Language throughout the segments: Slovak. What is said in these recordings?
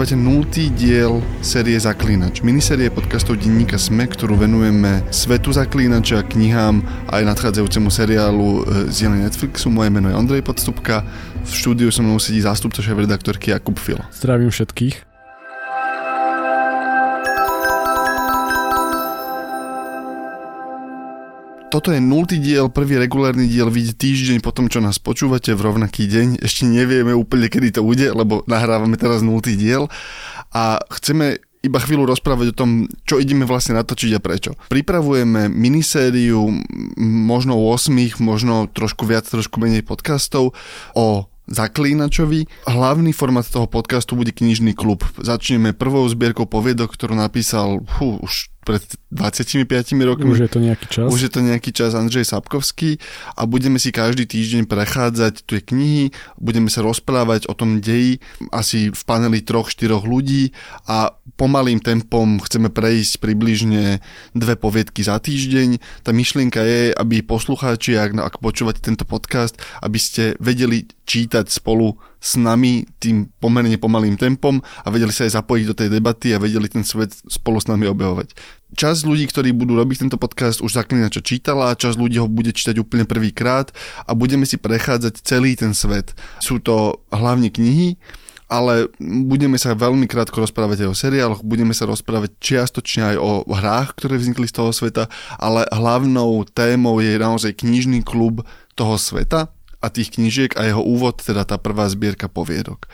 Počúvate nultý diel série Zaklínač, minisérie podcastov denníka SME, ktorú venujeme svetu Zaklínača, knihám aj nadchádzajúcemu seriálu e, z dielne Netflixu. Moje meno je Ondrej Podstupka, v štúdiu so mnou sedí zástupca šéf-redaktorky Jakub Filo. Zdravím všetkých. Toto je nultý diel, prvý regulárny diel vyjde týždeň po tom, čo nás počúvate v rovnaký deň. Ešte nevieme úplne, kedy to bude, lebo nahrávame teraz nultý diel a chceme iba chvíľu rozprávať o tom, čo ideme vlastne natočiť a prečo. Pripravujeme minisériu možno 8, možno trošku viac, trošku menej podcastov o Zaklínačovi. Hlavný format toho podcastu bude knižný klub. Začneme prvou zbierkou poviedok, ktorú napísal fú, už pred 25 rokmi. Už je to nejaký čas. Už je to nejaký čas Andrzej Sapkovský a budeme si každý týždeň prechádzať tie knihy, budeme sa rozprávať o tom deji asi v paneli troch, štyroch ľudí a pomalým tempom chceme prejsť približne dve poviedky za týždeň. Tá myšlienka je, aby poslucháči, ak, ak počúvate tento podcast, aby ste vedeli čítať spolu s nami tým pomerne pomalým tempom a vedeli sa aj zapojiť do tej debaty a vedeli ten svet spolu s nami objavovať. Časť ľudí, ktorí budú robiť tento podcast, už zaklinača čítala, časť ľudí ho bude čítať úplne prvýkrát a budeme si prechádzať celý ten svet. Sú to hlavne knihy, ale budeme sa veľmi krátko rozprávať aj o seriáloch, budeme sa rozprávať čiastočne aj o hrách, ktoré vznikli z toho sveta, ale hlavnou témou je naozaj knižný klub toho sveta a tých knížiek a jeho úvod, teda tá prvá zbierka poviedok.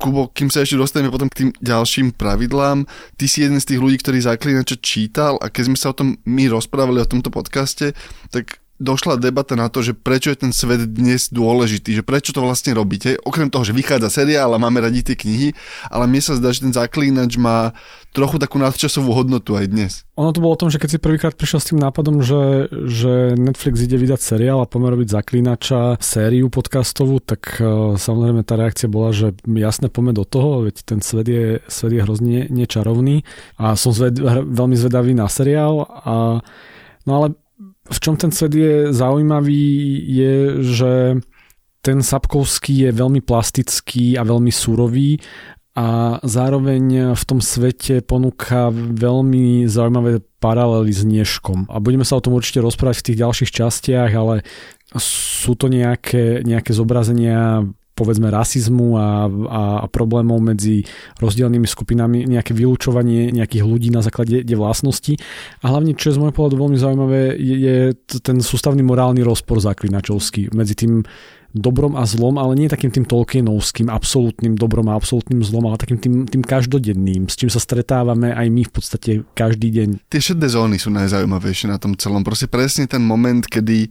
Kubo, kým sa ešte dostaneme potom k tým ďalším pravidlám, ty si jeden z tých ľudí, ktorý zaklinača čítal a keď sme sa o tom my rozprávali o tomto podcaste, tak došla debata na to, že prečo je ten svet dnes dôležitý, že prečo to vlastne robíte. Okrem toho, že vychádza seriál a máme radi tie knihy, ale mne sa zdá, že ten zaklínač má trochu takú nadčasovú hodnotu aj dnes. Ono to bolo o tom, že keď si prvýkrát prišiel s tým nápadom, že, že Netflix ide vydať seriál a poďme robiť zaklínača, sériu podcastovú, tak uh, samozrejme tá reakcia bola, že jasne poďme do toho, veď ten svet je, svet je hrozne nečarovný a som zved, veľmi zvedavý na seriál a No ale v čom ten svet je zaujímavý, je, že ten Sapkovský je veľmi plastický a veľmi surový a zároveň v tom svete ponúka veľmi zaujímavé paralely s Nežkom. A budeme sa o tom určite rozprávať v tých ďalších častiach, ale sú to nejaké, nejaké zobrazenia povedzme rasizmu a, a, a problémov medzi rozdielnými skupinami, nejaké vylúčovanie nejakých ľudí na základe vlastnosti. A hlavne, čo je z môjho pohľadu veľmi zaujímavé, je, je ten sústavný morálny rozpor zaklinačovský medzi tým dobrom a zlom, ale nie takým tým Tolkienovským absolútnym dobrom a absolútnym zlom, ale takým tým, tým každodenným, s čím sa stretávame aj my v podstate každý deň. Tie šedé zóny sú najzaujímavejšie na tom celom. Proste presne ten moment, kedy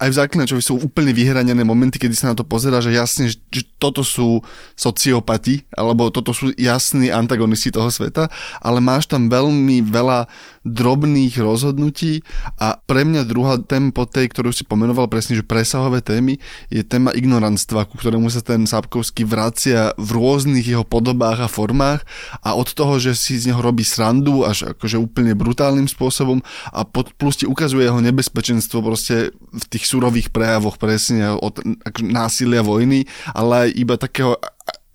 aj v Zaklinačovi sú úplne vyhranené momenty, kedy sa na to pozera, že jasne, že, toto sú sociopati, alebo toto sú jasní antagonisti toho sveta, ale máš tam veľmi veľa drobných rozhodnutí. A pre mňa druhá téma po tej, ktorú si pomenoval presne, že presahové témy, je téma ignoranstva, ku ktorému sa ten Sápkovský vracia v rôznych jeho podobách a formách. A od toho, že si z neho robí srandu až akože úplne brutálnym spôsobom a pod, plus ti ukazuje jeho nebezpečenstvo proste v tých surových prejavoch presne od násilia vojny, ale aj iba takého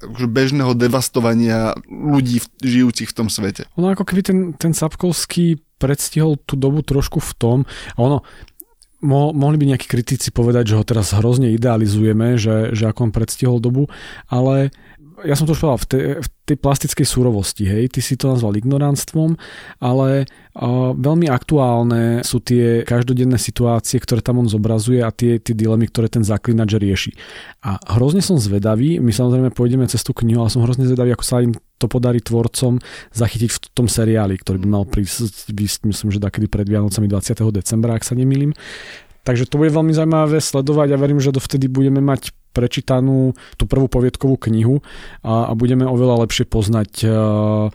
akože bežného devastovania ľudí žijúcich v tom svete. Ono ako keby ten, ten Sapkovský predstihol tú dobu trošku v tom, a ono, mo, mohli by nejakí kritici povedať, že ho teraz hrozne idealizujeme, že, že ako on predstihol dobu, ale ja som to už povedal, v tej, v tej plastickej súrovosti, hej, ty si to nazval ignoránstvom, ale uh, veľmi aktuálne sú tie každodenné situácie, ktoré tam on zobrazuje a tie, tie dilemy, ktoré ten zaklinač rieši. A hrozne som zvedavý, my samozrejme pôjdeme cez tú knihu, ale som hrozne zvedavý, ako sa im to podarí tvorcom zachytiť v tom seriáli, ktorý by mal prísť, myslím, že takedy pred Vianocami 20. decembra, ak sa nemýlim. Takže to bude veľmi zaujímavé sledovať a verím, že dovtedy budeme mať prečítanú tú prvú poviedkovú knihu a, a budeme oveľa lepšie poznať uh,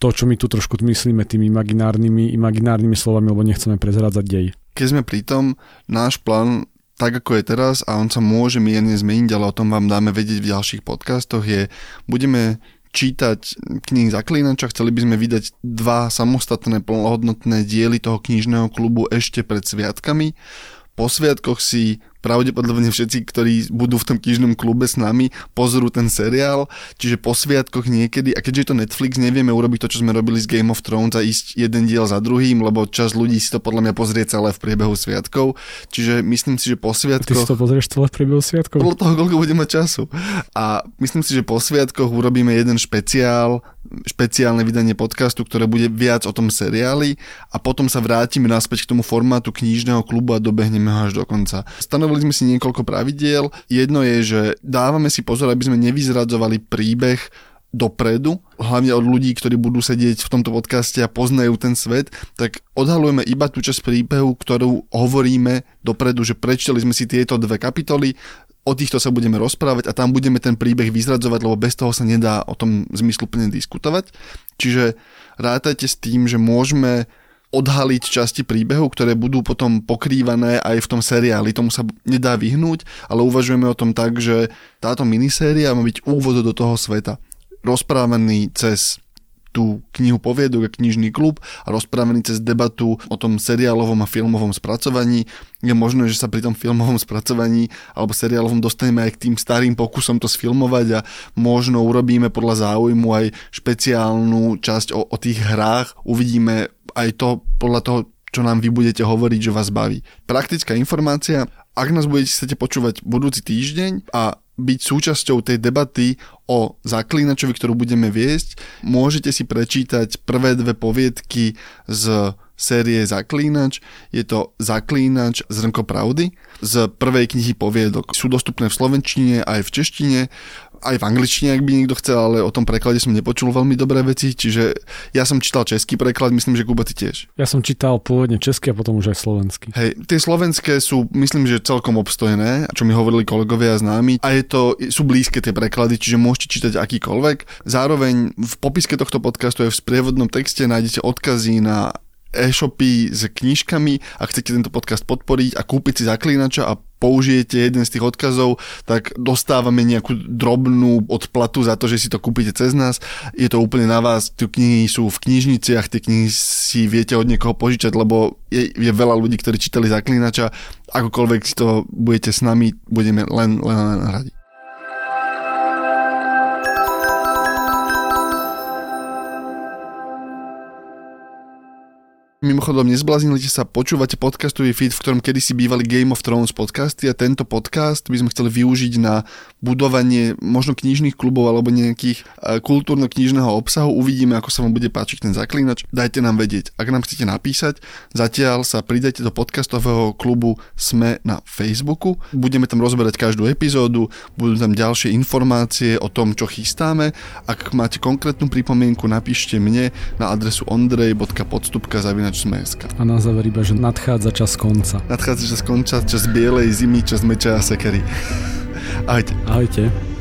to, čo my tu trošku myslíme tými imaginárnymi, imaginárnymi slovami, lebo nechceme prezrádzať dej. Keď sme pri tom, náš plán tak ako je teraz a on sa môže mierne zmeniť, ale o tom vám dáme vedieť v ďalších podcastoch, je, budeme čítať knihy Zaklínača, chceli by sme vydať dva samostatné plnohodnotné diely toho knižného klubu ešte pred sviatkami po sviatkoch si pravdepodobne všetci, ktorí budú v tom knižnom klube s nami, pozrú ten seriál, čiže po sviatkoch niekedy, a keďže je to Netflix, nevieme urobiť to, čo sme robili s Game of Thrones a ísť jeden diel za druhým, lebo čas ľudí si to podľa mňa pozrie celé v priebehu sviatkov, čiže myslím si, že po sviatkoch... Ty si to pozrieš celé v priebehu sviatkov? Podľa toho, koľko budeme času. A myslím si, že po sviatkoch urobíme jeden špeciál, špeciálne vydanie podcastu, ktoré bude viac o tom seriáli a potom sa vrátime naspäť k tomu formátu knižného klubu a dobehneme ho až do konca. Stanovili sme si niekoľko pravidiel. Jedno je, že dávame si pozor, aby sme nevyzradzovali príbeh dopredu, hlavne od ľudí, ktorí budú sedieť v tomto podcaste a poznajú ten svet, tak odhalujeme iba tú časť príbehu, ktorú hovoríme dopredu, že prečítali sme si tieto dve kapitoly, o týchto sa budeme rozprávať a tam budeme ten príbeh vyzradzovať, lebo bez toho sa nedá o tom zmysluplne diskutovať. Čiže rátajte s tým, že môžeme odhaliť časti príbehu, ktoré budú potom pokrývané aj v tom seriáli. Tomu sa nedá vyhnúť, ale uvažujeme o tom tak, že táto miniséria má byť úvod do toho sveta. Rozprávaný cez tú knihu poviedok a knižný klub a rozprávený cez debatu o tom seriálovom a filmovom spracovaní. Je možné, že sa pri tom filmovom spracovaní alebo seriálovom dostaneme aj k tým starým pokusom to sfilmovať a možno urobíme podľa záujmu aj špeciálnu časť o, o tých hrách. Uvidíme aj to podľa toho, čo nám vy budete hovoriť, že vás baví. Praktická informácia, ak nás budete chcete počúvať budúci týždeň a byť súčasťou tej debaty o zaklínačovi, ktorú budeme viesť, môžete si prečítať prvé dve poviedky z série Zaklínač. Je to Zaklínač Zrnko pravdy z prvej knihy poviedok. Sú dostupné v slovenčine aj v češtine aj v angličtine, ak by niekto chcel, ale o tom preklade som nepočul veľmi dobré veci, čiže ja som čítal český preklad, myslím, že Kuba ty tiež. Ja som čítal pôvodne český a potom už aj slovenský. Hej, tie slovenské sú, myslím, že celkom obstojené, čo mi hovorili kolegovia a známi a je to, sú blízke tie preklady, čiže môžete čítať akýkoľvek. Zároveň v popiske tohto podcastu je v sprievodnom texte nájdete odkazy na e-shopy s knižkami a chcete tento podcast podporiť a kúpiť si zaklínača a použijete jeden z tých odkazov, tak dostávame nejakú drobnú odplatu za to, že si to kúpite cez nás. Je to úplne na vás, tie knihy sú v knižniciach, tie knihy si viete od niekoho požičať, lebo je, je veľa ľudí, ktorí čítali zaklínača. Akokoľvek si to budete s nami, budeme len, len, len radi. Mimochodom, nezbláznili sa, počúvate podcastový feed, v ktorom kedysi bývali Game of Thrones podcasty a tento podcast by sme chceli využiť na budovanie možno knižných klubov alebo nejakých e, kultúrno-knižného obsahu. Uvidíme, ako sa vám bude páčiť ten zaklínač. Dajte nám vedieť. Ak nám chcete napísať, zatiaľ sa pridajte do podcastového klubu Sme na Facebooku. Budeme tam rozberať každú epizódu, budú tam ďalšie informácie o tom, čo chystáme. Ak máte konkrétnu pripomienku, napíšte mne na adresu ondrej.podstupka.zavinač sme.sk. A na záver iba, že nadchádza čas konca. Nadchádza čas konca, čas bielej zimy, čas meča a sekery. Ahojte. Ahojte.